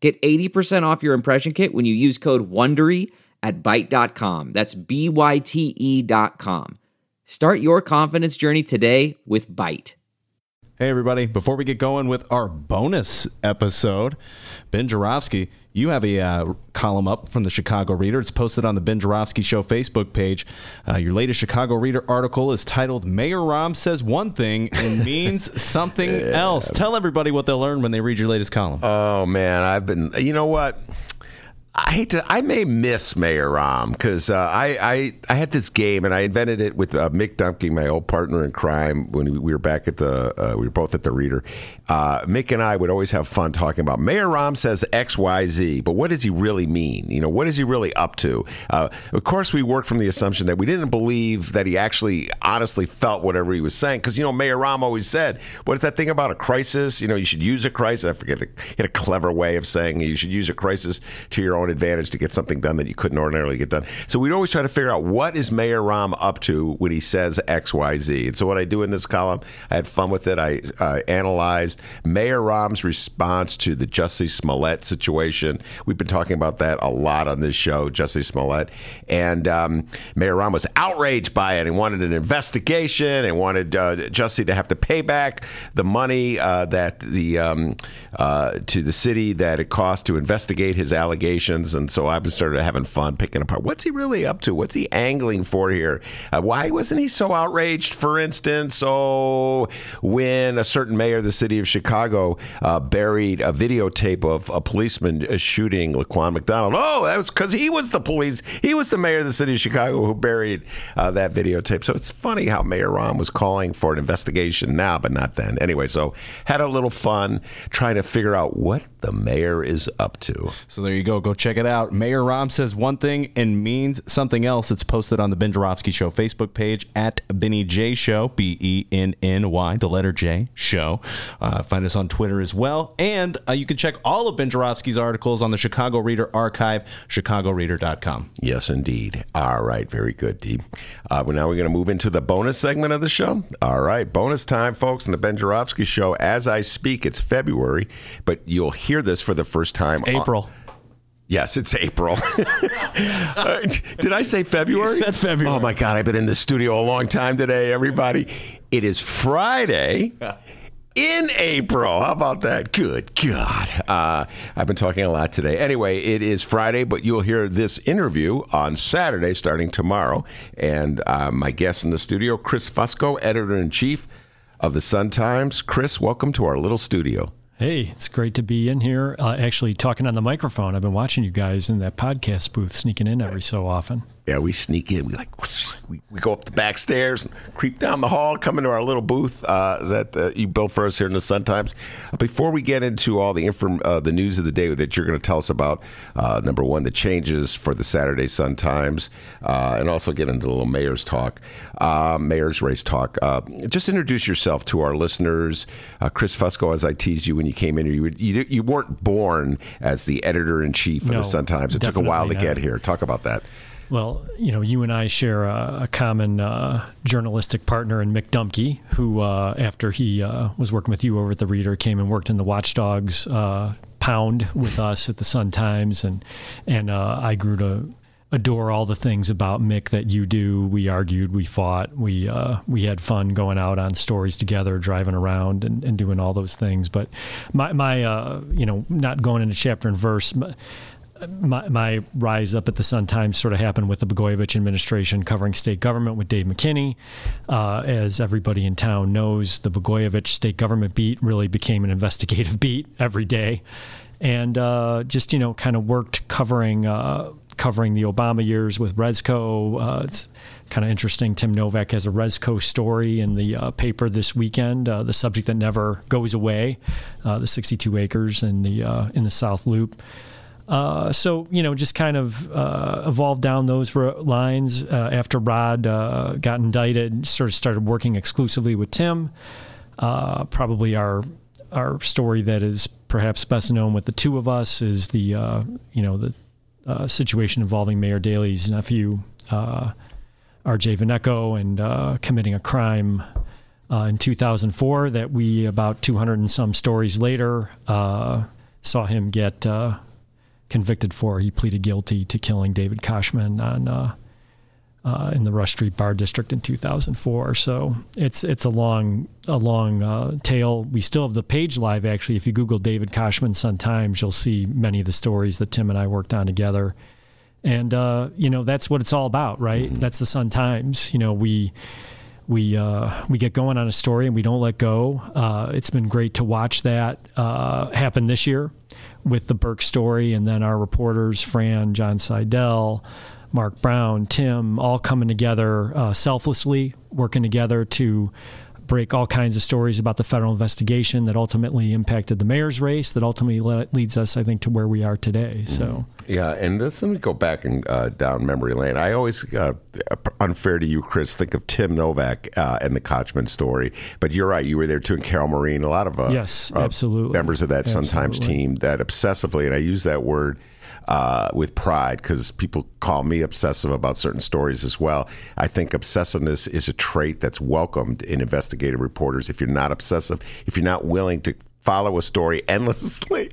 Get 80% off your impression kit when you use code WONDERY at Byte.com. That's B-Y-T-E dot com. Start your confidence journey today with Byte. Hey, everybody. Before we get going with our bonus episode, Ben Joravsky, you have a uh, column up from the Chicago Reader. It's posted on the Ben Joravsky Show Facebook page. Uh, your latest Chicago Reader article is titled Mayor Rahm Says One Thing and Means Something. Else. Tell everybody what they'll learn when they read your latest column. Oh, man. I've been, you know what? I hate to. I may miss Mayor Rahm because uh, I, I I had this game and I invented it with uh, Mick Dumke, my old partner in crime, when we were back at the uh, we were both at the Reader. Uh, Mick and I would always have fun talking about Mayor Rahm says X Y Z, but what does he really mean? You know, what is he really up to? Uh, of course, we worked from the assumption that we didn't believe that he actually honestly felt whatever he was saying because you know Mayor Rahm always said, "What is that thing about a crisis? You know, you should use a crisis." I forget. He had a clever way of saying you should use a crisis to your own advantage to get something done that you couldn't ordinarily get done. So we'd always try to figure out what is Mayor Rahm up to when he says X, Y, Z. And so what I do in this column, I had fun with it. I uh, analyzed Mayor Rahm's response to the Jussie Smollett situation. We've been talking about that a lot on this show, Jussie Smollett. And um, Mayor Rahm was outraged by it and wanted an investigation and wanted uh, to have to pay back the money uh, that the um, uh, to the city that it cost to investigate his allegations and so I've started having fun picking apart what's he really up to? What's he angling for here? Uh, why wasn't he so outraged, for instance, oh, when a certain mayor of the city of Chicago uh, buried a videotape of a policeman uh, shooting Laquan McDonald? Oh, that was because he was the police. He was the mayor of the city of Chicago who buried uh, that videotape. So it's funny how Mayor Rahm was calling for an investigation now, but not then. Anyway, so had a little fun trying to figure out what the mayor is up to. So there you go. Go check it out. Mayor Rahm says one thing and means something else. It's posted on the Ben Joravsky Show Facebook page at Benny J Show, B E N N Y, the letter J, Show. Uh, find us on Twitter as well. And uh, you can check all of Ben Joravsky's articles on the Chicago Reader archive, chicagoreader.com. Yes, indeed. All right. Very good, Dee. Uh, well, now we're going to move into the bonus segment of the show. All right. Bonus time, folks, in the Ben Joravsky Show. As I speak, it's February, but you'll hear this for the first time. It's April. On- Yes, it's April. uh, did I say February? You said February. Oh my God, I've been in the studio a long time today, everybody. It is Friday in April. How about that? Good God. Uh, I've been talking a lot today. Anyway, it is Friday, but you'll hear this interview on Saturday starting tomorrow. And uh, my guest in the studio, Chris Fusco, editor in chief of the Sun Times. Chris, welcome to our little studio. Hey, it's great to be in here. Uh, actually, talking on the microphone. I've been watching you guys in that podcast booth, sneaking in every so often. Yeah, we sneak in. We like we, we go up the back stairs, creep down the hall, come into our little booth uh, that uh, you built for us here in the Sun Times. Uh, before we get into all the inform, uh, the news of the day that you're going to tell us about, uh, number one, the changes for the Saturday Sun Times, uh, and also get into a little mayor's talk, mayor's race talk. just introduce yourself to our listeners. Chris Fusco, as I teased you when you came in here, you, you, you weren't born as the editor in chief of no, the Sun Times. It took a while to not. get here. Talk about that. Well, you know, you and I share a, a common uh, journalistic partner in Mick Dumke, who, uh, after he uh, was working with you over at the Reader, came and worked in the Watchdogs uh, pound with us at the Sun Times, and and uh, I grew to adore all the things about Mick that you do. We argued, we fought, we uh, we had fun going out on stories together, driving around and, and doing all those things. But my my you know, not going into chapter and verse my, my, rise up at the Sun Times sort of happened with the Blagojevich administration covering state government with Dave McKinney. Uh, as everybody in town knows, the Blagojevich state government beat really became an investigative beat every day, and uh, just you know kind of worked covering uh, covering the Obama years with Rezko. Uh, it's kind of interesting. Tim Novak has a Rezko story in the uh, paper this weekend. Uh, the subject that never goes away, the 62 acres in the in the South Loop. Uh, so you know, just kind of uh, evolved down those lines uh, after Rod uh, got indicted. Sort of started working exclusively with Tim. Uh, probably our our story that is perhaps best known with the two of us is the you know the situation involving Mayor Daley's nephew, R.J. Vanecko, and committing a crime. in 2004, that we about 200 and some stories later saw him get convicted for. He pleaded guilty to killing David Koschman on uh, uh, in the Rush Street Bar District in 2004. So it's it's a long a long uh, tale. We still have the page live. Actually, if you Google David Koschman Sun Times, you'll see many of the stories that Tim and I worked on together. And uh, you know that's what it's all about, right? Mm-hmm. That's the Sun Times. You know we we uh, we get going on a story and we don't let go. Uh, it's been great to watch that uh, happen this year with the Burke story, and then our reporters, Fran, John Seidel, Mark Brown, Tim, all coming together uh, selflessly, working together to break all kinds of stories about the federal investigation that ultimately impacted the mayor's race, that ultimately leads us, I think, to where we are today. So, mm-hmm. yeah, and let me go back and uh, down memory lane. I always, uh, unfair to you, Chris, think of Tim Novak uh, and the Koschman story, but you're right. You were there too, and Carol Marin, a lot of uh, yes, uh, absolutely members of that absolutely. Sun Times team that obsessively, and I use that word uh, with pride because people call me obsessive about certain stories as well. I think obsessiveness is a trait that's welcomed in investigative reporters. If you're not obsessive, if you're not willing to follow a story endlessly,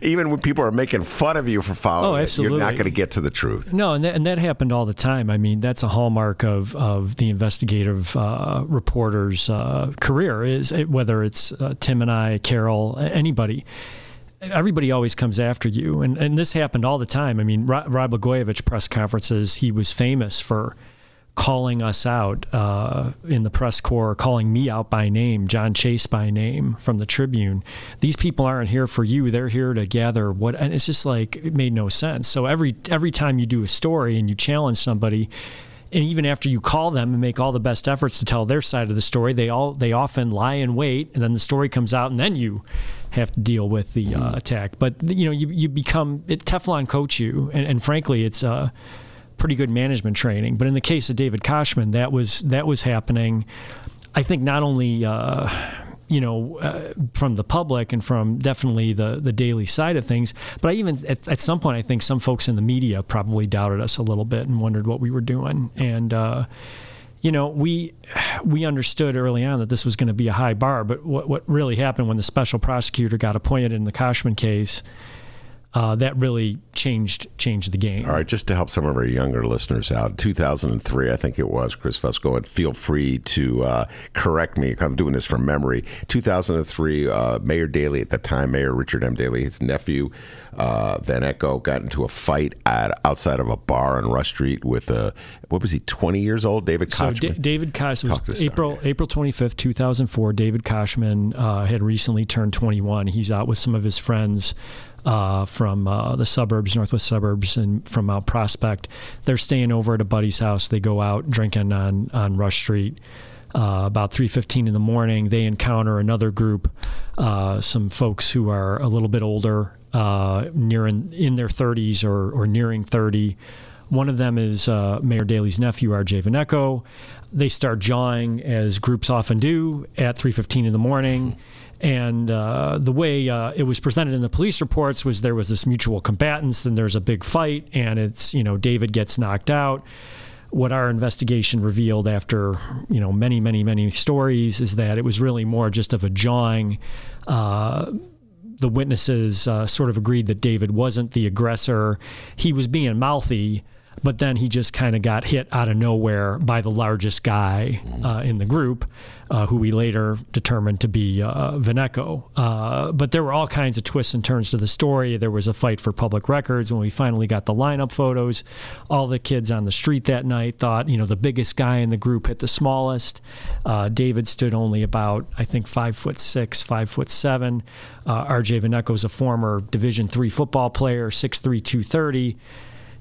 even when people are making fun of you for following oh, it, you're not going to get to the truth. No, and that, and that happened all the time. I mean, that's a hallmark of, of the investigative uh, reporter's uh, career, is whether it's uh, Tim and I, Carol, anybody everybody always comes after you, and and this happened all the time. I mean, Rod Blagojevich press conferences, he was famous for calling us out uh, in the press corps, calling me out by name, John Chase by name from the Tribune. These people aren't here for you; they're here to gather what. And it's just like it made no sense. So every every time you do a story and you challenge somebody. And even after you call them and make all the best efforts to tell their side of the story, they all they often lie in wait, and then the story comes out, and then you have to deal with the uh, mm-hmm. attack. But you know, you you become it, Teflon coach you, and, and frankly, it's uh, pretty good management training. But in the case of David Koschman, that was that was happening. I think not only. Uh, you know, uh, from the public and from definitely the the Daley side of things. But I even at, at, some point, I think some folks in the media probably doubted us a little bit and wondered what we were doing. And uh, you know, we we understood early on that this was going to be a high bar, but what what really happened when the special prosecutor got appointed in the Koschman case, uh, that really changed changed the game. All right, just to help some of our younger listeners out, 2003, I think it was Chris Fusco, and feel free to uh, correct me. I'm doing this from memory. 2003, uh, Mayor Daley at the time, Mayor Richard M. Daley, his nephew uh, Vanecko got into a fight at outside of a bar on Rush Street with a what was he 20 years old David Koschman. So D- David Koschman was April April 25th 2004. David Koschman uh, had recently turned 21. He's out with some of his friends. Uh, from uh, the suburbs, northwest suburbs, and from Mount Prospect. They're staying over at a buddy's house. They go out drinking on on Rush Street. Uh, about 3:15 in the morning, they encounter another group, uh, some folks who are a little bit older, uh, near in, their 30s or, or nearing 30. One of them is uh, Mayor Daley's nephew, R.J. Vanecko. They start jawing, as groups often do, at 3:15 in the morning. And uh, the way uh, it was presented in the police reports was there was this mutual combatants, and there's a big fight, and it's you know David gets knocked out what our investigation revealed after you know many many many stories is that it was really more just of a jawing uh, the witnesses uh, sort of agreed that David wasn't the aggressor. He was being mouthy, but then he just kind of got hit out of nowhere by the largest guy uh, in the group, uh, who we later determined to be uh, Vanecko. Uh, but there were all kinds of twists and turns to the story. There was a fight for public records when we finally got the lineup photos. All the kids on the street that night thought, you know, the biggest guy in the group hit the smallest. Uh, David stood only about, I think, five foot six, five foot seven. Uh, RJ Vanecko is a former Division three football player, 6'3", 230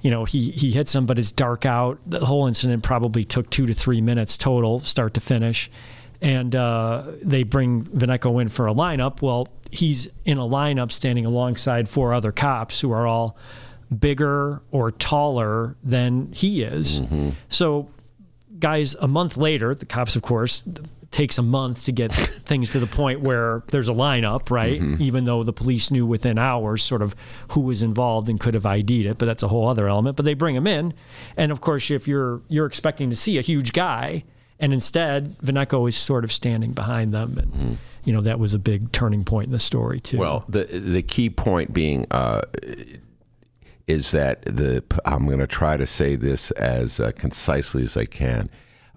you know, he he hits him, but it's dark out. The whole incident probably took two to three minutes total, start to finish. and uh, they bring Vanecko in for a lineup. Well, he's in a lineup standing alongside four other cops who are all bigger or taller than he is. So, guys, a month later, the cops, of course, takes a month to get things to the point where there's a lineup, right? Even though the police knew within hours sort of who was involved and could have ID'd it, but that's a whole other element. But they bring him in, and of course, if you're you're expecting to see a huge guy, and instead Vanecko is sort of standing behind them, and you know that was a big turning point in the story too. Well, the the key point being uh, is that the I'm going to try to say this as uh, concisely as I can.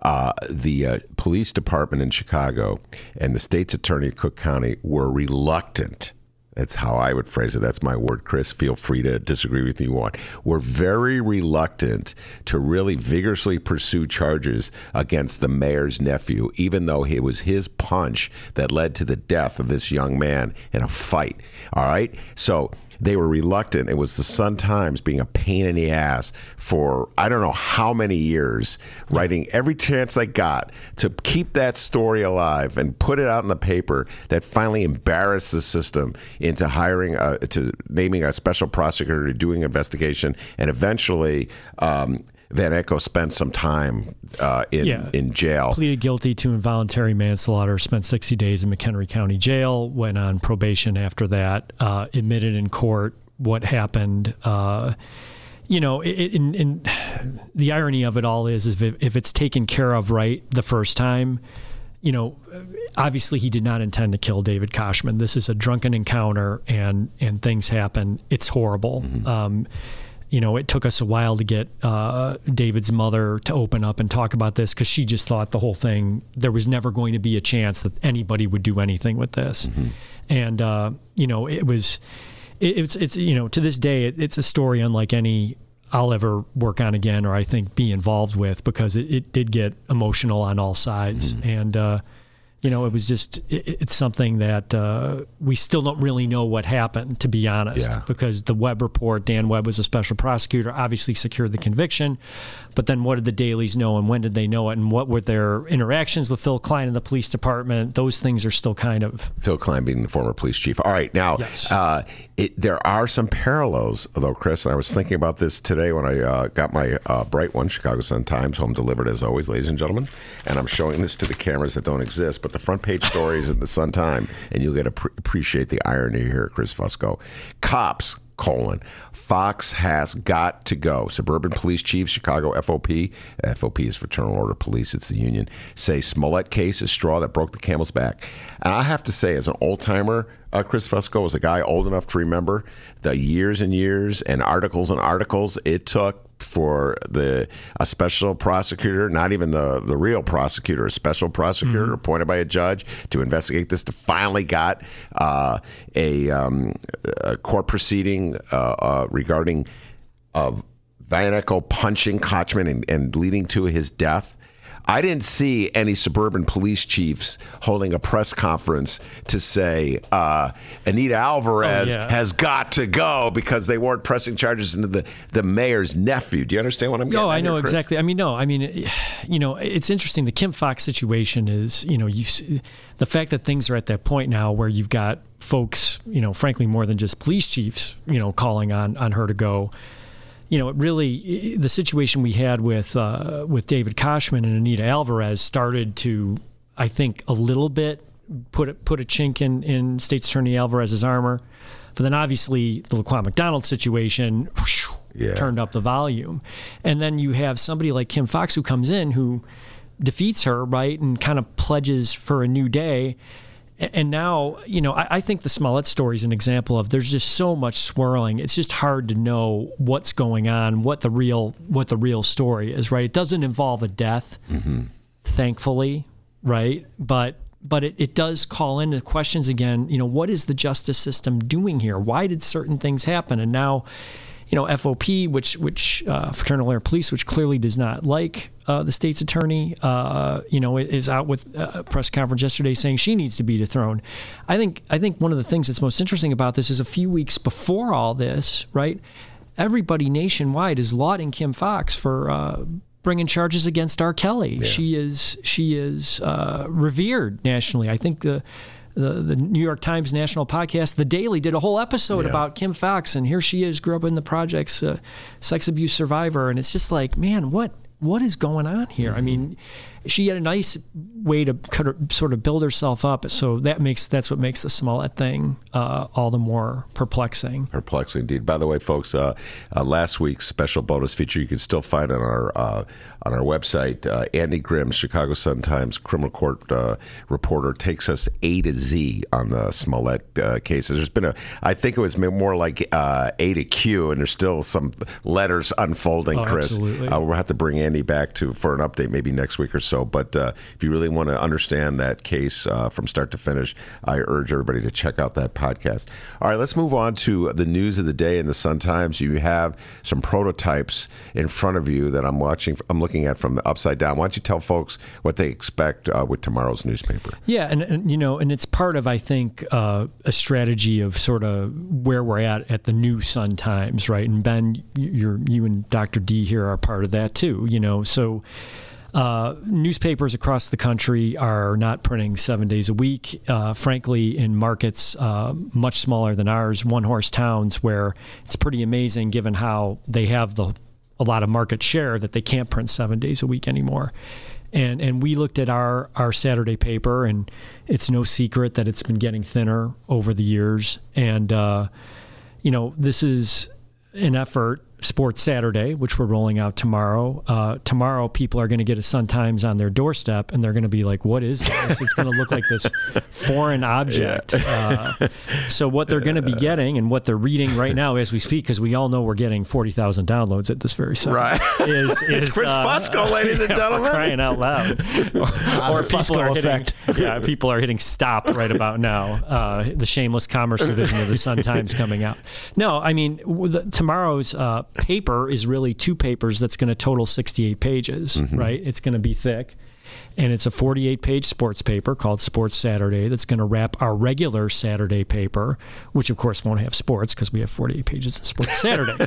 Uh, the uh, police department in Chicago and the state's attorney of Cook County were reluctant. That's how I would phrase it. That's my word, Chris. Feel free to disagree with me you want. We're very reluctant to really vigorously pursue charges against the mayor's nephew, even though it was his punch that led to the death of this young man in a fight. All right? So they were reluctant. It was the Sun Times being a pain in the ass for I don't know how many years, writing every chance they got to keep that story alive and put it out in the paper that finally embarrassed the system into hiring, a, to naming a special prosecutor to doing investigation, and eventually. Um, Vanecko spent some time uh, in Yeah. in jail. pleaded guilty to involuntary manslaughter, spent 60 days in McHenry County Jail, went on probation after that, uh, admitted in court what happened. Uh, you know, it, in, in, the irony of it all is, is if, if it's taken care of right the first time, you know, obviously he did not intend to kill David Koschman. This is a drunken encounter, and and things happen. It's horrible. Um, you know, it took us a while to get uh, David's mother to open up and talk about this because she just thought the whole thing, there was never going to be a chance that anybody would do anything with this. And, uh, you know, it was, it, it's, it's, you know, to this day, it, it's a story unlike any I'll ever work on again or I think be involved with because it, it did get emotional on all sides. And, uh, you know, it was just, it, it's something that uh, we still don't really know what happened, to be honest, Yeah. because the Webb report, Dan Webb was a special prosecutor, obviously secured the conviction. But then what did the Daleys know and when did they know it and what were their interactions with Phil Cline and the police department? Those things are still kind of, Phil Cline being the former police chief. All right, now Yes. uh, it, there are some parallels, though, Chris. And I was thinking about this today when I uh, got my uh, bright one, Chicago Sun Times, home delivered as always, ladies and gentlemen. And I'm showing this to the cameras that don't exist, but the front page stories in the Sun Time, and you'll get to pre- appreciate the irony here, Chris Fusco. Cops. Colon. Foxx has got to go. Suburban police chiefs, Chicago FOP, FOP is Fraternal Order Police, it's the union, say Smollett case is straw that broke the camel's back. And I have to say, as an old timer, uh, Chris Fusco, was a guy old enough to remember the years and years and articles and articles it took for the a special prosecutor, not even the the real prosecutor, a special prosecutor appointed by a judge to investigate this, to finally got uh, a, um, a court proceeding uh, uh, regarding uh, Vanecko punching Koschman and, and leading to his death. I didn't see any suburban police chiefs holding a press conference to say uh, Anita Alvarez Oh, yeah. has got to go because they weren't pressing charges into the, the mayor's nephew. Do you understand what I'm getting No, I know here, exactly. I mean, no, I mean, you know, it's interesting. The Kim Foxx situation is, you know, you the fact that things are at that point now where you've got folks, you know, frankly, more than just police chiefs, you know, calling on on her to go. You know, it really the situation we had with uh, with David Koschman and Anita Alvarez started to, I think, a little bit put a, put a chink in in State's Attorney Alvarez's armor, but then obviously the Laquan McDonald situation whoosh, Yeah. turned up the volume, and then you have somebody like Kim Foxx who comes in who defeats her right and kind of pledges for a new day. And now, you know, I, I think the Smollett story is an example of there's just so much swirling. It's just hard to know what's going on, what the real what the real story is. Right? It doesn't involve a death, mm-hmm. thankfully, right? But but it, it does call into questions again. You know, what is the justice system doing here? Why did certain things happen? And now, you know, FOP, which which uh, Fraternal Order Police, which clearly does not like uh, the state's attorney, uh, you know, is out with a press conference yesterday saying she needs to be dethroned. I think I think one of the things that's most interesting about this is a few weeks before all this, right? Everybody nationwide is lauding Kim Foxx for. Uh, bringing charges against R. Kelly. She is she is uh, revered nationally. I think the. The, the New York Times national podcast, The Daily, did a whole episode Yeah. about Kim Foxx, and here she is, grew up in the projects, uh, sex abuse survivor, and it's just like, man, what what is going on here? I mean, she had a nice way to sort of build herself up, so that makes that's what makes the Smollett thing uh, all the more perplexing. Perplexing indeed. By the way, folks, uh, uh, last week's special bonus feature you can still find on our uh, on our website. Uh, Andy Grimm, Chicago Sun Times criminal court uh, reporter, takes us A to Z on the Smollett uh, case. There's been a, I think it was more like uh, A to Q, and there's still some letters unfolding. Oh, Chris, absolutely. We'll have to bring Andy back to for an update maybe next week or so. But uh, if you really want to understand that case uh, from start to finish, I urge everybody to check out that podcast. All right, let's move on to the news of the day in the Sun Times. You have some prototypes in front of you that I'm watching. I'm looking at from the upside down. Why don't you tell folks what they expect uh, with tomorrow's newspaper? Yeah, and, and you know, and it's part of I think uh, a strategy of sort of where we're at at the new Sun Times, right? And Ben, you're you and Dr. D here are part of that too. You know, so. Uh, newspapers across the country are not printing seven days a week. Uh, frankly, in markets uh, much smaller than ours, one horse towns, where it's pretty amazing given how they have the a lot of market share that they can't print seven days a week anymore. And and we looked at our our Saturday paper, and it's no secret that it's been getting thinner over the years. And uh, you know, this is an effort. Sports Saturday, which we're rolling out tomorrow. Uh, tomorrow, people are going to get a Sun Times on their doorstep, and they're going to be like, "What is this?" It's going to look like this foreign object. Uh, so, what they're going to be getting, and what they're reading right now as we speak, because we all know we're getting forty thousand downloads at this very second. Right. Is, is It's Chris uh, Fusco, ladies and yeah, gentlemen. crying out loud. or or people are hitting, effect. yeah, people are hitting stop right about now. Uh, the shameless commerce division of the Sun Times coming out. No, I mean w- the, tomorrow's uh, paper is really two papers that's going to total 68 pages. Mm-hmm. Right? It's going to be thick. And it's a 48 page sports paper called Sports Saturday that's going to wrap our regular Saturday paper, which of course won't have sports because we have 48 pages of Sports Saturday.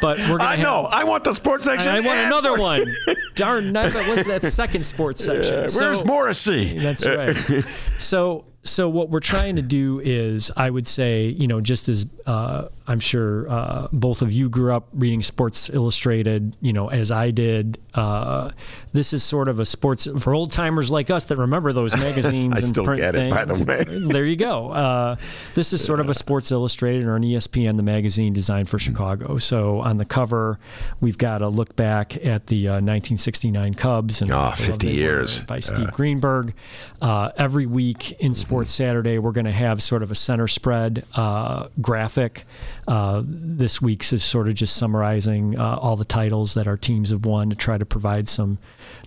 but we're going to I have, know. I want the sports section. I want another sports- one. Darn, what's that second sports section? Where's So- Morrissey? That's right. so, so what we're trying to do is, I would say, you know, just as uh, I'm sure uh, both of you grew up reading Sports Illustrated, you know, as I did. Uh, this is sort of a sports for old timers like us that remember those magazines I and still print get it, by the way. there you go. Uh, this is sort of a Sports Illustrated or an ESPN, the magazine designed for Chicago. So on the cover, we've got a look back at the uh, 1969 Cubs and Ah, 50 years. by Steve Greenberg. Uh, every week in Sports Saturday, we're going to have sort of a center spread uh, graphic. Uh, this week's is sort of just summarizing uh, all the titles that our teams have won to try to provide some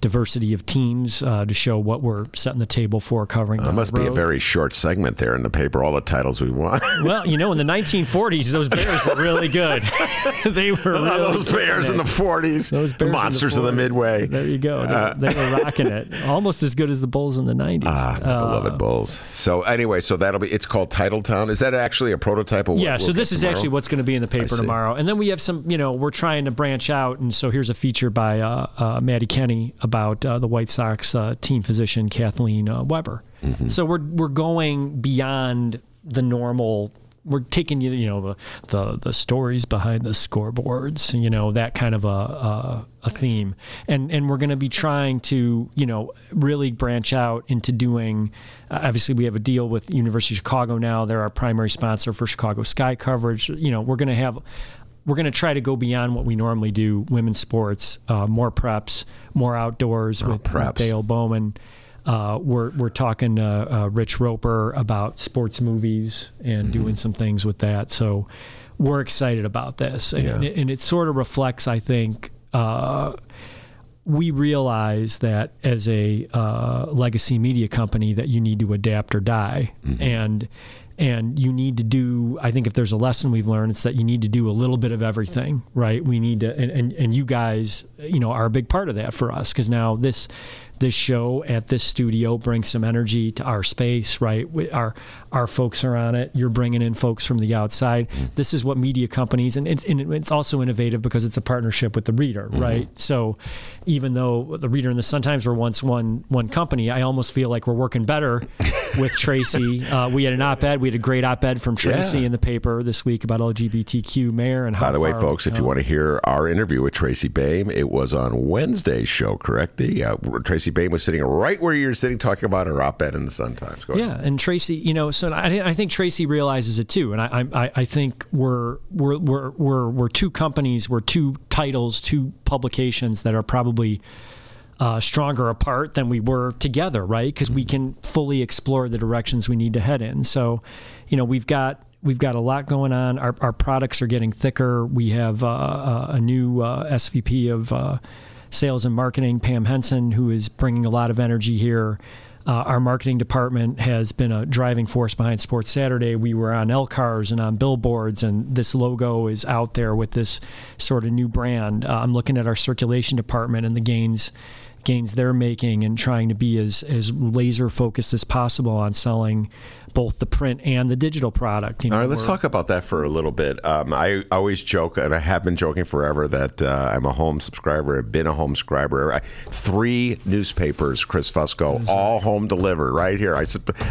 diversity of teams uh, to show what we're setting the table for covering. It must the be a very short segment there in the paper. All the titles we want. well, you know, in the 1940s, those Bears were really good. they were really those Bears in the 40s. Those the Bears in monsters of the Midway. There you go. They, they were rocking it, almost as good as the Bulls in the 90s. Ah, Uh, beloved Bulls. So anyway, so that'll be. It's called Titletown. Is that actually a prototype of? What yeah, so we'll this is tomorrow? actually what's going to be in the paper tomorrow, and then we have some. You know, we're trying to branch out, and so here's a feature by uh, uh, Maddie Kenny about uh, the White Sox uh, team physician Kathleen uh, Weber. Mm-hmm. So we're we're going beyond the normal. We're taking you, you know, the, the the stories behind the scoreboards, you know, that kind of a a, a theme, and and we're going to be trying to, you know, really branch out into doing. Uh, obviously, we have a deal with University of Chicago now. They're our primary sponsor for Chicago Sky coverage. You know, we're going to have we're going to try to go beyond what we normally do women's sports uh, more preps more outdoors with, with preps. dale bowman uh, we're, we're talking to uh, rich Roeper about sports movies and Mm-hmm. doing some things with that so we're excited about this and, Yeah. and, it, and it sort of reflects i think uh, we realize that as a uh, legacy media company that you need to adapt or die and and you need to do i think if there's a lesson we've learned it's that you need to do a little bit of everything right? We need to and, and, and you guys you know are a big part of that for us because now this this show at this studio brings some energy to our space, right? We, our our folks are on it. You're bringing in folks from the outside. This is what media companies, and it's and it's also innovative because it's a partnership with the reader, right? So, even though the reader and the Sun Times were once one one company, I almost feel like we're working better with Tracy. Uh, we had an op-ed. We had a great op-ed from Tracy Yeah. in the paper this week about LGBTQ mayor and how. By the way, folks, if you want to hear our interview with Tracy Baim, it was on Wednesday's show, correct? The, uh, Tracy Baim was sitting right where you're sitting talking about her op ed in the Sun Times. Go ahead. Yeah, and Tracy, you know, so I, I think Tracy realizes it too, and I, I, I think we're we're we're we're we're two companies, we're two titles, two publications that are probably uh, stronger apart than we were together, right? Because we can fully explore the directions we need to head in. So, you know, we've got we've got a lot going on. Our our products are getting thicker. We have uh, a, a new uh, SVP of uh, sales and marketing, Pam Henson, who is bringing a lot of energy here. Uh, our marketing department has been a driving force behind Sports Saturday. We were on L cars and on billboards, and this logo is out there with this sort of new brand. Uh, I'm looking at our circulation department and the gains gains they're making and trying to be as as laser focused as possible on selling both the print and the digital product. You know, All right, let's talk about that for a little bit. Um, I always joke, and I have been joking forever, that uh, I'm a home subscriber. I've been a home subscriber. I, three newspapers, Chris Fusco, all home delivered right here. I,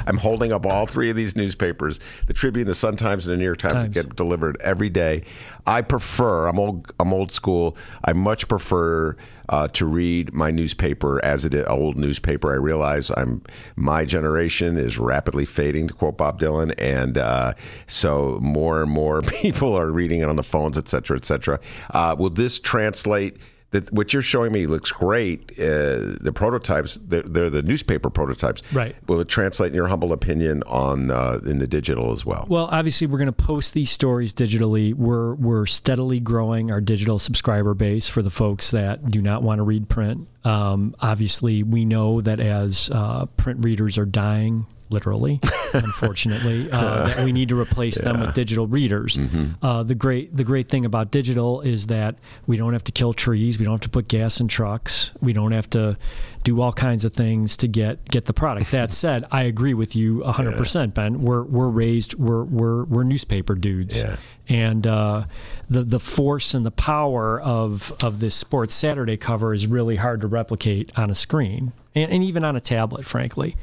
I'm holding up all three of these newspapers: the Tribune, the Sun Times, and the New York Times. Times. get delivered every day. I prefer. I'm old. I'm old school. I much prefer uh, to read my newspaper as it is, old newspaper. I realize I'm my generation is rapidly fading, to quote Bob Dylan, and uh, so more and more people are reading it on the phones, etc., cetera, et cetera. Uh, will this translate? That what you're showing me looks great. Uh, the prototypes, they're, they're the newspaper prototypes. Right. Will it translate, in your humble opinion, on uh, in the digital as well? Well, obviously, we're going to post these stories digitally. We're we're steadily growing our digital subscriber base for the folks that do not want to read print. Um, obviously, we know that as uh, print readers are dying, literally, unfortunately, uh, that we need to replace them with digital readers. Uh, the great the great thing about digital is that we don't have to kill trees, we don't have to put gas in trucks, we don't have to do all kinds of things to get get the product. That said, I agree with you 100%, Ben. We're we're raised we're we're we're newspaper dudes. Yeah. And uh, the the force and the power of of this Sports Saturday cover is really hard to replicate on a screen and, and even on a tablet, frankly.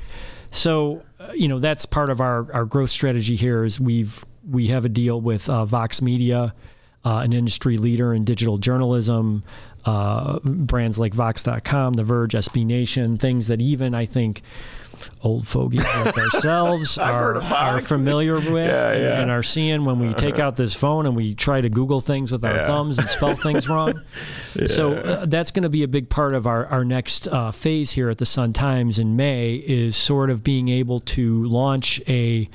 So, you know, that's part of our, our growth strategy here is we've we have a deal with uh, Vox Media, uh, an industry leader in digital journalism, uh, brands like Vox.com, The Verge, SB Nation, things that even I think old fogies like ourselves are, are familiar with Yeah, and- yeah. and are seeing when we take out this phone and we try to Google things with our thumbs and spell things wrong. So uh, that's going to be a big part of our, our next uh, phase here at the Sun Times in May is sort of being able to launch a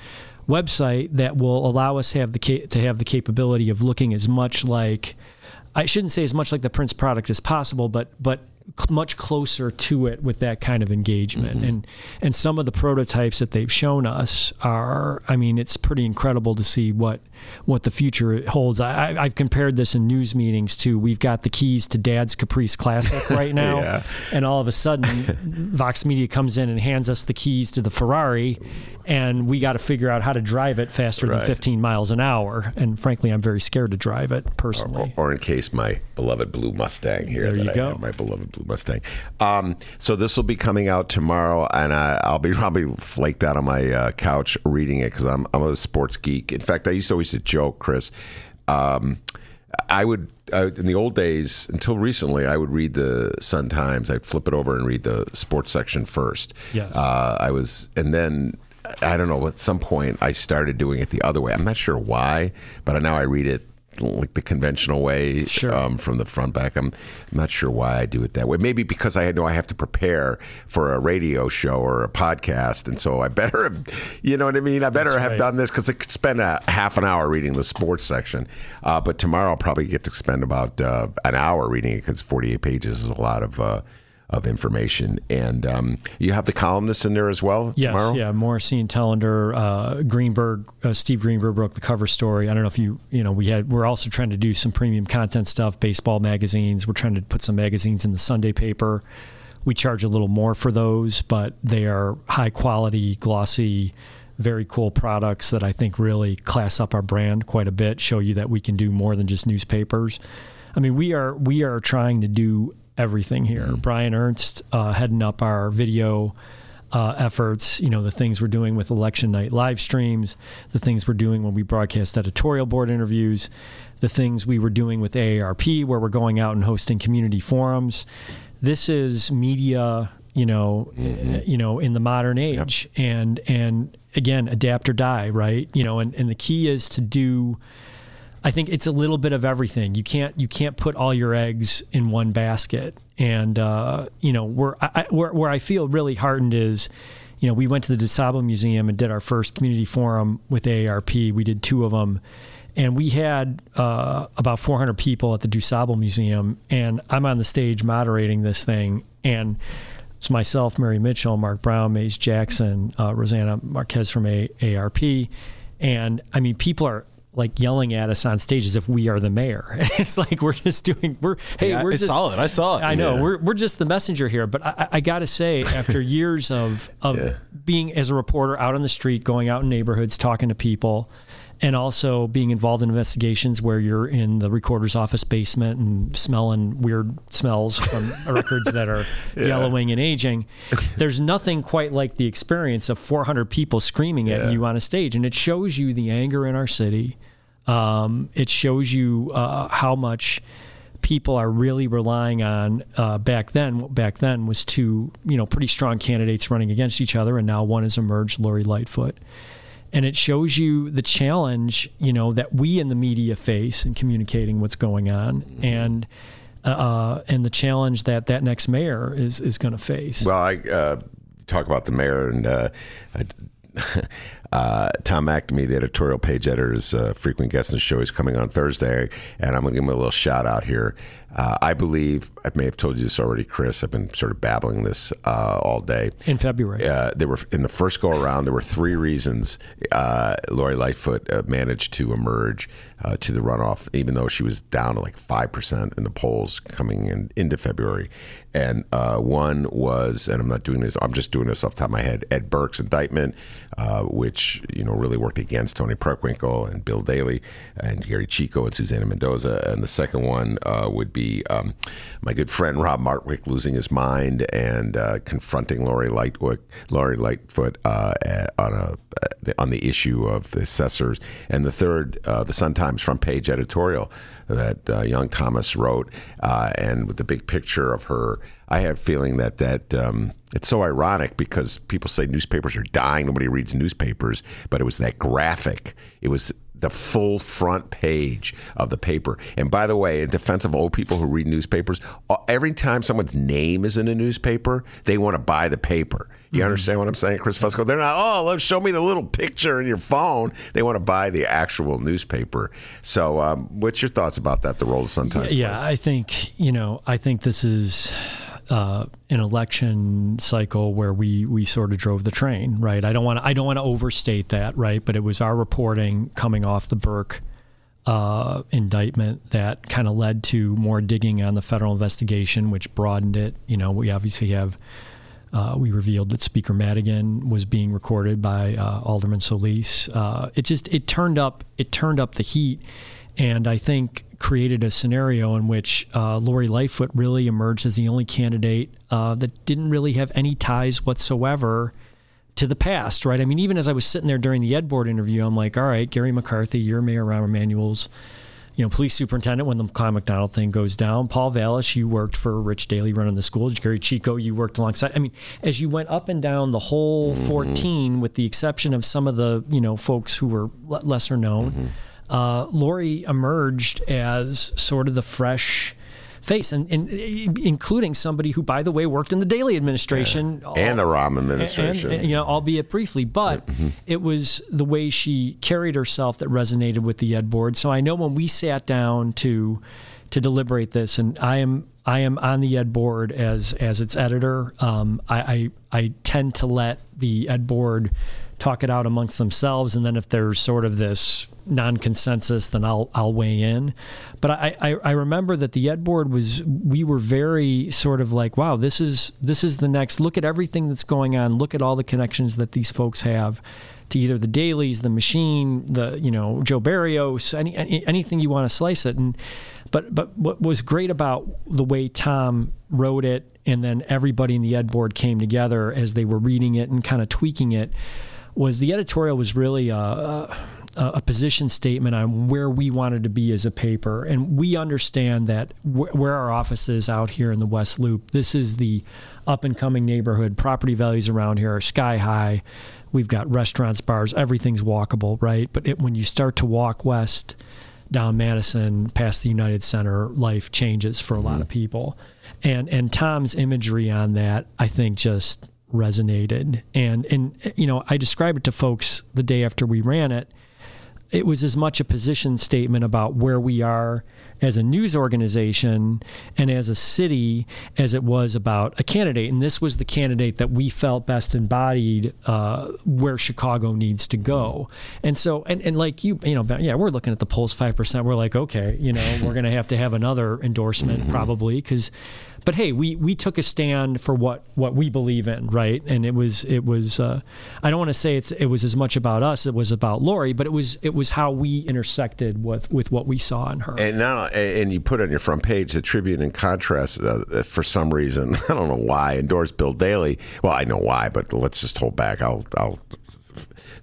website that will allow us to have the ca- to have the capability of looking as much like I shouldn't say as much like the Prince product as possible, but but much closer to it with that kind of engagement. Mm-hmm. And and some of the prototypes that they've shown us are, I mean, it's pretty incredible to see what what the future holds. I, I've compared this in news meetings to we've got the keys to Dad's Caprice Classic right now, Yeah. and all of a sudden, Vox Media comes in and hands us the keys to the Ferrari, and we got to figure out how to drive it faster Right. than 15 miles an hour. And frankly, I'm very scared to drive it personally. or in case my beloved blue Mustang here. There you I go. my beloved blue Mustang. Um, so this will be coming out tomorrow, and I, I'll be probably flaked out on my uh, couch reading it because I'm I'm a sports geek. In fact, I used to always to joke, Chris. Um, I would uh, in the old days until recently, I would read the Sun Times. I'd flip it over and read the sports section first. Yes. Uh, I was, and then I don't know. At some point, I started doing it the other way. I'm not sure why, but now I read it like the conventional way Sure. um, from the front back. I'm not sure why I do it that way. Maybe because I know I have to prepare for a radio show or a podcast, and so I better have, you know what I mean. I better That's have right. done this because I could spend a half an hour reading the sports section. Uh, but tomorrow I'll probably get to spend about uh, an hour reading it because 48 pages is a lot of. Uh, of information, and um, you have the columnists in there as well Yes, tomorrow. yeah. Morrissey and Telander, uh, Greenberg, uh, Steve Greenberg broke the cover story. I don't know if you, you know, we had. We're also trying to do some premium content stuff, baseball magazines. We're trying to put some magazines in the Sunday paper. We charge a little more for those, but they are high quality, glossy, very cool products that I think really class up our brand quite a bit, show you that we can do more than just newspapers. I mean, we are we are trying to do everything here. Mm-hmm. Brian Ernst uh, heading up our video uh, efforts, you know, the things we're doing with election night live streams, the things we're doing when we broadcast editorial board interviews, the things we were doing with AARP, where we're going out and hosting community forums. This is media, you know, mm-hmm. you know, in the modern age, yep. and and again, adapt or die, right? You know, and and the key is to do I think it's a little bit of everything. You can't you can't put all your eggs in one basket. And uh, you know where I, where where I feel really heartened is, you know, we went to the DuSable Museum and did our first community forum with AARP. We did two of them, and we had uh, about 400 people at the DuSable Museum. And I'm on the stage moderating this thing, and it's myself, Mary Mitchell, Mark Brown, Maze Jackson, uh, Rosanna Marquez from AARP. And I mean, people are like yelling at us on stage as if we are the mayor. it's like we're just doing we're hey yeah, we're it's just solid. I saw it. I know yeah. we're we're just the messenger here. But I, I got to say, after years of of yeah. being as a reporter out on the street, going out in neighborhoods, talking to people, and also being involved in investigations where you're in the recorder's office basement and smelling weird smells from records that are yeah. yellowing and aging. There's nothing quite like the experience of 400 people screaming at you on a stage, and it shows you the anger in our city. Um, it shows you uh, how much people are really relying on uh, back then. Back then was two, you know, pretty strong candidates running against each other, and now one has emerged, Lori Lightfoot and it shows you the challenge you know that we in the media face in communicating what's going on mm-hmm. and uh, and the challenge that that next mayor is is going to face. Well, I uh, talk about the mayor and. Uh, uh, Tom McNamee, the editorial page editor, is a frequent guest on the show. He's coming on Thursday, and I'm going to give him a little shout out here. Uh, I believe I may have told you this already, Chris. I've been sort of babbling this uh, all day. In February, uh, there were in the first go around. There were three reasons uh, Lori Lightfoot uh, managed to emerge uh, to the runoff, even though she was down to like five percent in the polls coming in into February. And one was, and I'm not doing this. I'm just doing this off the top of my head. Ed Burke's indictment, which you know really worked against Toni Preckwinkle and Bill Daley and Gery Chico and Susana Mendoza. And the second one would be um, my good friend Rob Martwick losing his mind and uh, confronting Lori Lightfoot, Lightfoot uh, on a on the issue of the assessors, and the third, uh, the Sun Times front page editorial that uh, young Thomas wrote, uh, and with the big picture of her. I have a feeling that that um, it's so ironic because people say newspapers are dying. Nobody reads newspapers, but it was that graphic. It was the full front page of the paper. And by the way, in defense of old people who read newspapers, uh, every time someone's name is in a newspaper, they want to buy the paper. You mm-hmm. understand what I'm saying, Chris Fusco? They're not, oh, let's show me the little picture in your phone. They want to buy the actual newspaper. So, um, what's your thoughts about that, the role of Sun Times? Yeah, yeah I think, you know, I think this is uh, an election cycle where we we sort of drove the train, right? I don't want I don't want to overstate that, right? But it was our reporting coming off the Burke uh, indictment that kind of led to more digging on the federal investigation, which broadened it. You know, we obviously have. Uh, we revealed that Speaker Madigan was being recorded by uh, Alderman Solis. Uh, it just it turned up it turned up the heat, and I think created a scenario in which uh, Lori Lightfoot really emerged as the only candidate uh, that didn't really have any ties whatsoever to the past, right? I mean, even as I was sitting there during the Ed Board interview, I'm like, all right, Garry McCarthy, you're Mayor Rahm Emanuel's, you know, police superintendent when the Con McDonald thing goes down. Paul Vallas, you worked for Rich Daley running the schools. Gery Chico, you worked alongside. I mean, as you went up and down the whole mm-hmm. 14, with the exception of some of the, you know, folks who were lesser known. Mm-hmm uh, Lori emerged as sort of the fresh face, and, and, including somebody who, by the way, worked in the Daley administration yeah. and the Rahm administration, and, and, you know, albeit briefly. But mm-hmm. it was the way she carried herself that resonated with the Ed board. So I know when we sat down to to deliberate this, and I am I am on the Ed board as as its editor. Um, I, I I tend to let the Ed board talk it out amongst themselves, and then if there's sort of this non-consensus, then I'll I'll weigh in. But I, I, I remember that the ed board was we were very sort of like, wow, this is this is the next. Look at everything that's going on. Look at all the connections that these folks have to either the Daleys, the machine, the you know Joe Berrios, any, any anything you want to slice it. And but but what was great about the way Tom wrote it, and then everybody in the ed board came together as they were reading it and kind of tweaking it, was the editorial was really a, a, a position statement on where we wanted to be as a paper, and we understand that wh- where our office is out here in the West Loop, this is the up and coming neighborhood. Property values around here are sky high. We've got restaurants, bars, everything's walkable, right? But it, when you start to walk west down Madison past the United Center, life changes for a lot of mm-hmm. people. And and Tom's imagery on that, I think, just resonated. And and you know, I described it to folks the day after we ran it. It was as much a position statement about where we are as a news organization and as a city as it was about a candidate. And this was the candidate that we felt best embodied uh, where Chicago needs to go. And so, and, and like you, you know, yeah, we're looking at the polls 5%. We're like, okay, you know, we're going to have to have another endorsement probably because but hey, we we took a stand for what what we believe in, right? And it was it was uh, I don't want to say it's it was as much about us, it was about Lori, but it was it was how we intersected with with what we saw in her. And now, and you put on your front page the Tribune in contrast uh, for some reason. I don't know why endorsed Bill Daley. Well, I know why, but let's just hold back. I'll I'll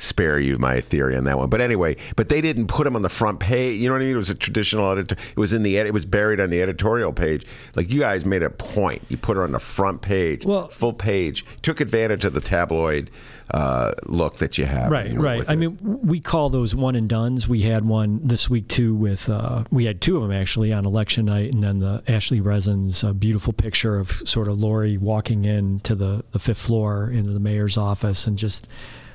spare you my theory on that one. But anyway, but they didn't put him on the front page. You know what I mean? It was a traditional editor. It was in the ed- it was buried on the editorial page. Like you guys made a point. You put her on the front page, Well- full page. Took advantage of the tabloid uh, look that you have. Right, right. I it. mean, we call those one and duns. We had one this week too. With uh, we had two of them actually on election night, and then the Ashlee Rezin's uh, beautiful picture of sort of Lori walking in to the the fifth floor into the mayor's office, and just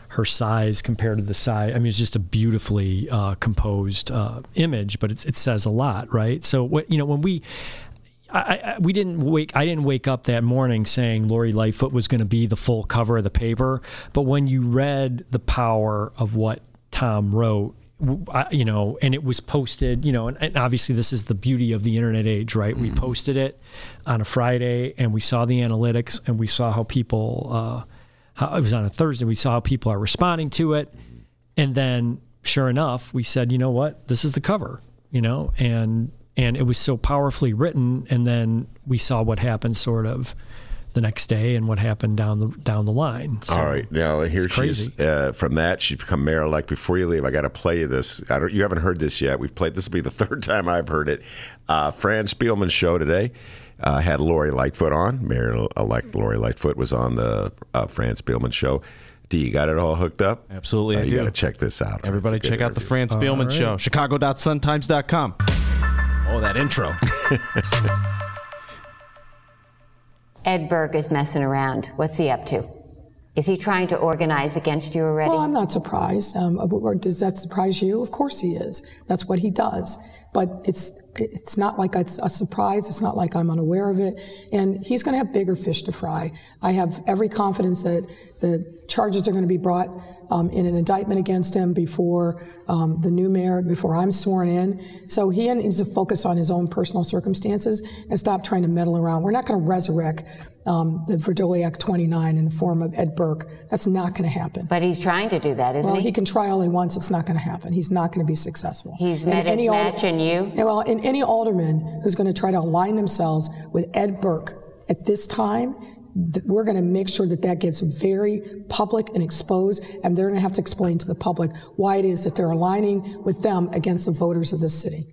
her size compared to the size. I mean, it's just a beautifully uh, composed uh, image, but it's, it says a lot, right? So what you know when we. I, I, we didn't wake. I didn't wake up that morning saying Lori Lightfoot was going to be the full cover of the paper. But when you read the power of what Tom wrote, I- you know, and it was posted, you know, and, and obviously this is the beauty of the internet age, right? We posted it on a Friday, and we saw the analytics, and we saw how people. Uh, how, it was on a Thursday. We saw how people are responding to it, and then sure enough, we said, you know what, this is the cover, you know, and and it was so powerfully written, and then we saw what happened sort of the next day and what happened down the down the line. So, All right, now here it's she is. Uh, from that, she's become mayor elect. Before you leave, I got to play you this. I don't, you haven't heard this yet. We've played. This will be the third time I've heard it. Uh, Fran Spielman's show today uh, had Lori Lightfoot on. Mayor elect Lori Lightfoot was on the uh, Fran Spielman show. D, you got it all hooked up? Absolutely, Uh, I you got to check this out. Everybody, It's a good check out the interview. Fran Spielman Show. Chicago.suntimes.com. Oh, that intro. Ed Burke is messing around. What's he up to? Is he trying to organize against you already? Well, I'm not surprised. Um, or does that surprise you? Of course he is. That's what he does. But it's it's not like it's a surprise. It's not like I'm unaware of it. And he's going to have bigger fish to fry. I have every confidence that the charges are going to be brought um, in an indictment against him before um, the new mayor, before I'm sworn in. So he needs to focus on his own personal circumstances and stop trying to meddle around. We're not going to resurrect um, the Vrdolyak Act 29 in the form of Ed Burke. That's not going to happen. but he's trying to do that, isn't Well, he? Well, he can try all he wants. It's not going to happen. He's not going to be successful. He's And his match in you? Yeah, well, and any alderman who's going to try to align themselves with Ed Burke at this time, we're going to make sure that that gets very public and exposed, and they're going to have to explain to the public why it is that they're aligning with them against the voters of this city.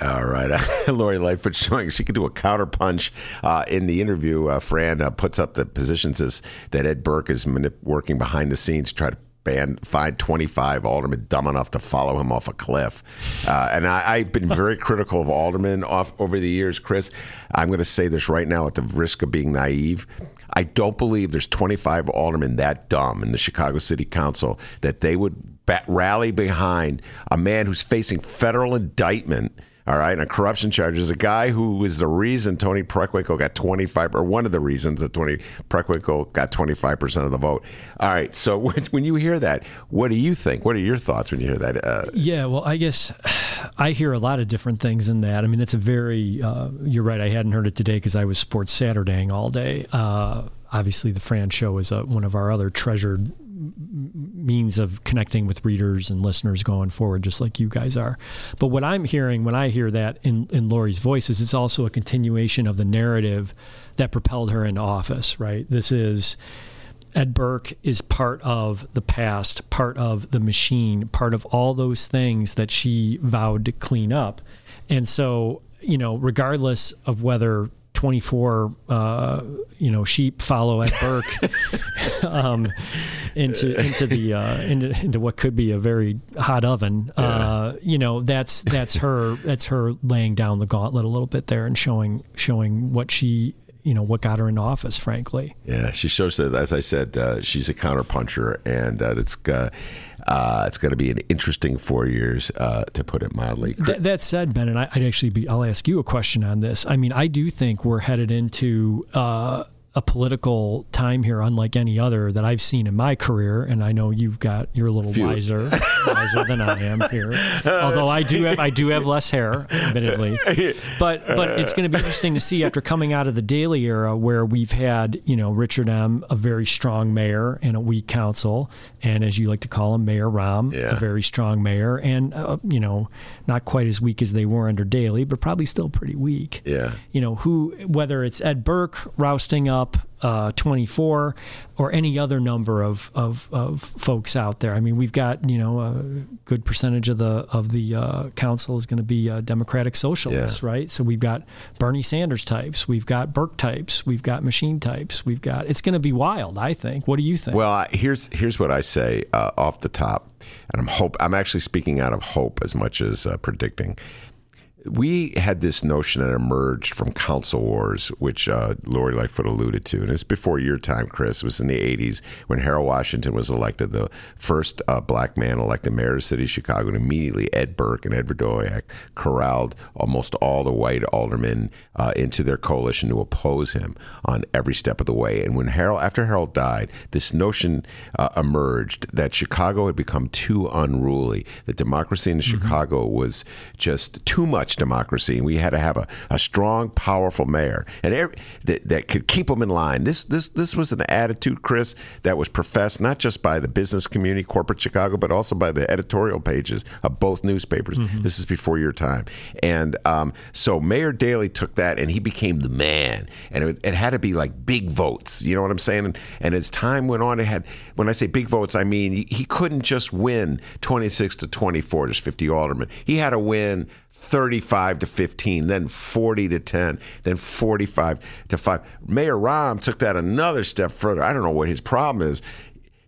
All right, Lori Lightfoot showing she could do a counterpunch uh, in the interview. Uh, Fran uh, puts up the position says that Ed Burke is manip- working behind the scenes to try to ban find 25 aldermen dumb enough to follow him off a cliff. Uh, and I, I've been very critical of aldermen off over the years, Chris. I'm going to say this right now at the risk of being naive. I don't believe there's 25 aldermen that dumb in the Chicago City Council that they would ba- rally behind a man who's facing federal indictment all right, on corruption charges. A guy who is the reason Toni Preckwinkle got 25, or one of the reasons that Toni Preckwinkle got 25% of the vote. All right, so when, when you hear that, what do you think? What are your thoughts when you hear that? Uh, Yeah, well, I guess I hear a lot of different things in that. I mean, it's a very, uh, you're right, I hadn't heard it today because I was Sports Saturdaying all day. Uh, obviously, the Fran Show is uh, one of our other treasured means of connecting with readers and listeners going forward, just like you guys are. But what I'm hearing when I hear that in, in Lori's voice is it's also a continuation of the narrative that propelled her into office, right? This is. Ed Burke is part of the past, part of the machine, part of all those things that she vowed to clean up. And so, you know, regardless of whether 24, uh, you know, sheep follow at Burke um, into into the uh, into, into what could be a very hot oven. Uh, you know, that's that's her that's her laying down the gauntlet a little bit there and showing showing what she you know what got her into office. Frankly, Yeah, she shows that, as I said, uh, she's a counterpuncher, and uh, it's uh, uh, it's going to be an interesting four years, uh, to put it mildly. Th- that said, Ben, and I, I'd actually be, I'll ask you a question on this. I mean, I do think we're headed into uh, a political time here, unlike any other that I've seen in my career. And I know you've got, you're a little wiser, wiser than I am here. Although I do have, I do have less hair, admittedly. But, but it's going to be interesting to see after coming out of the Daley era, where we've had, you know, Richard M, a very strong mayor and a weak council, and as you like to call him, Mayor Rahm, Yeah. a very strong mayor, and uh, you know, not quite as weak as they were under Daley, but probably still pretty weak. Yeah. You know, who whether it's Ed Burke rousting up uh, 24 or any other number of, of, of folks out there. I mean, we've got you know a good percentage of the of the uh, council is going to be uh, Democratic socialists, Yeah. right? So we've got Bernie Sanders types, we've got Burke types, we've got machine types, we've got. It's going to be wild. I think. What do you think? Well, I, here's here's what I say uh, off the top, and I'm hope I'm actually speaking out of hope as much as uh, predicting. We had this notion that emerged from council wars, which uh, Lori Lightfoot alluded to, and it's before your time, Chris. It was in the '80s when Harold Washington was elected, the first uh, black man elected mayor of the city of Chicago, and immediately Ed Burke and Edward Vrdolyak corralled almost all the white aldermen uh, into their coalition to oppose him on every step of the way. And when Harold, after Harold died, this notion uh, emerged that Chicago had become too unruly, that democracy in Chicago was just too much democracy, and we had to have a, a strong, powerful mayor and every, that, that could keep them in line. This this this was an attitude, Chris, that was professed not just by the business community, corporate Chicago, but also by the editorial pages of both newspapers. This is before your time, and um, so Mayor Daley took that and he became the man, and it, it had to be like big votes. You know what I'm saying? And, and as time went on, it had. When I say big votes, I mean he, he couldn't just win 26 to 24. There's 50 aldermen. He had to win 35 to 15, then 40 to 10, then 45 to 5. Mayor Rahm took that another step further. I don't know what his problem is.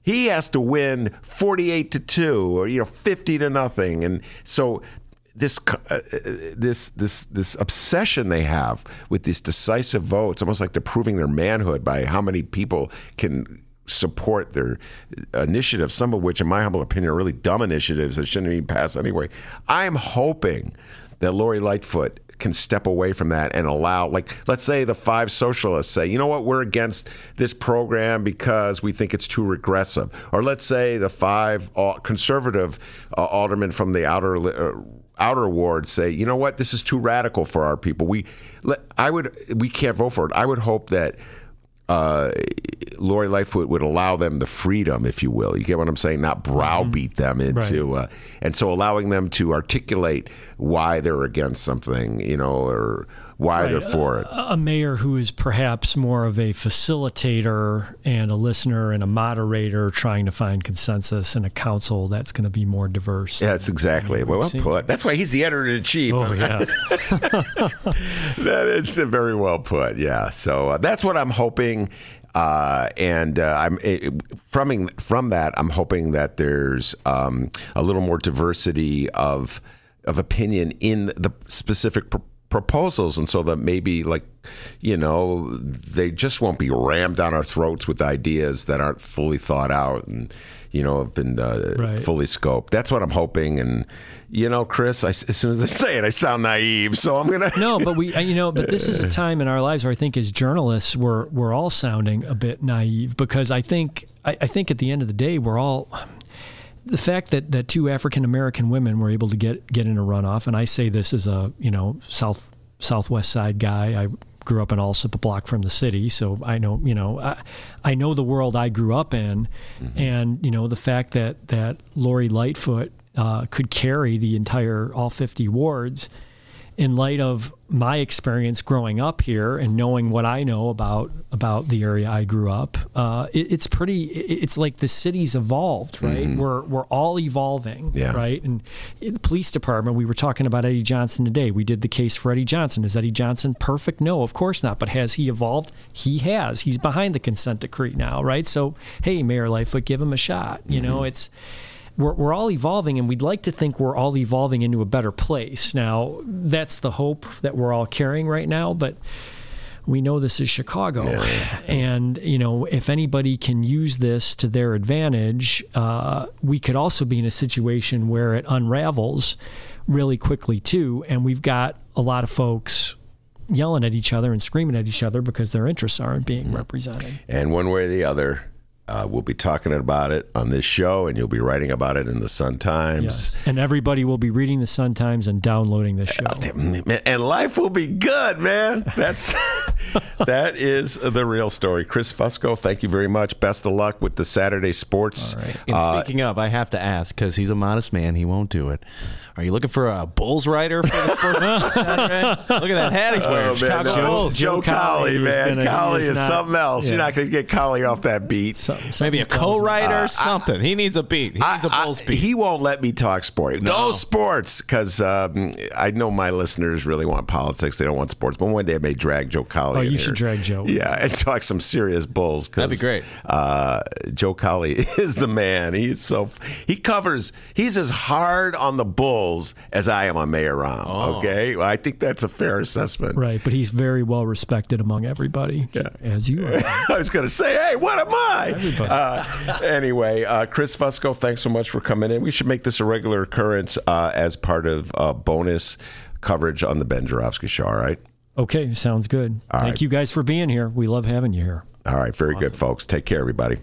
He has to win 48 to 2 or you know 50 to nothing. And so this uh, uh, this this this obsession they have with these decisive votes, almost like they're proving their manhood by how many people can support their initiatives, some of which, in my humble opinion, are really dumb initiatives that shouldn't even pass anyway. I'm hoping that Lori Lightfoot can step away from that and allow, like, let's say the five socialists say, you know what, we're against this program because we think it's too regressive. Or let's say the five conservative uh, aldermen from the outer. Uh, outer ward say, you know what, this is too radical for our people. We, I would, we can't vote for it. I would hope that uh, Lori Lightfoot would allow them the freedom, if you will. You get what I'm saying? Not browbeat them into, uh, and so allowing them to articulate why they're against something, you know, or why they're for it. a mayor who is perhaps more of a facilitator and a listener and a moderator trying to find consensus in a council that's going to be more diverse. Yeah, that's exactly well seen- put. That's why he's the editor in chief. Oh, yeah. that is very well put. Yeah. So uh, that's what I'm hoping. Uh, and uh, I'm it, from from that. I'm hoping that there's um, a little more diversity of of opinion in the specific. Proposals, and so that maybe like you know they just won't be rammed down our throats with ideas that aren't fully thought out and you know have been uh, Right. fully scoped. That's what I'm hoping. And you know, Chris, I, as soon as I say it, I sound naive, so I'm gonna no, but we, uh, you know, but this is a time in our lives where I think as journalists we're we're all sounding a bit naive because I think I, I think at the end of the day we're all the fact that that two African American women were able to get get in a runoff, and I say this as a you know south southwest side guy. I grew up in Alsip, a block from the city, so I know you know I, I know the world I grew up in, and you know the fact that that Lori Lightfoot uh, could carry the entire all 50 wards in light of my experience growing up here and knowing what I know about about the area I grew up, uh, it, it's pretty. it- It's like the city's evolved, right? We're we're all evolving, Yeah. right? And the police department, we were talking about Eddie Johnson today. We did the case for Eddie Johnson. Is Eddie Johnson perfect? No, of course not. But has he evolved? He has. He's behind the consent decree now, right? So hey, Mayor Lightfoot, give him a shot. You know, it's we're, we're all evolving and we'd like to think we're all evolving into a better place. Now, that's the hope that we're all carrying right now, but we know this is Chicago. And, you know, if anybody can use this to their advantage, uh, we could also be in a situation where it unravels really quickly, too. And we've got a lot of folks yelling at each other and screaming at each other because their interests aren't being represented. And one way or the other, uh, we'll be talking about it on this show, and you'll be writing about it in the Sun Times. Yes. And everybody will be reading the Sun Times and downloading this show. And life will be good, man. That's that is the real story. Chris Fusco, thank you very much. Best of luck with the Saturday sports. And Uh, speaking of, I have to ask because he's a modest man. He won't do it. Are you looking for a Bulls writer for the sports Saturday? Look at that hat he's wearing. Oh, man, Chicago no. Bulls. Joe, Joe Cowley, Cowley is man. gonna- Cowley is is, not- something else. You're yeah. not going to get Cowley off that beat. Some- Maybe a co-writer, something. He needs a beat. He needs a I- Bulls I- beat. He won't let me talk sport. No, No. sports, because um, I know my listeners really want politics. They don't want sports. But one day I may drag Joe Cowley. Oh, in you should drag Joe. Yeah, and talk some serious Bulls. That'd be great. Uh, Joe Cowley is the man. He's so he covers. He's as hard on the Bulls as I am on Mayor Rahm. Oh. Okay, well, I think that's a fair assessment. Right, but he's very well respected among everybody, as you are. I was going to say, hey, what am I? Uh, anyway, uh, Chris Fusco, thanks so much for coming in. We should make this a regular occurrence uh, as part of uh, bonus coverage on the Ben Joravsky Show. All right. Okay, sounds good. Thank right. you guys for being here. We love having you here. All right. Very good, folks. Take care, everybody.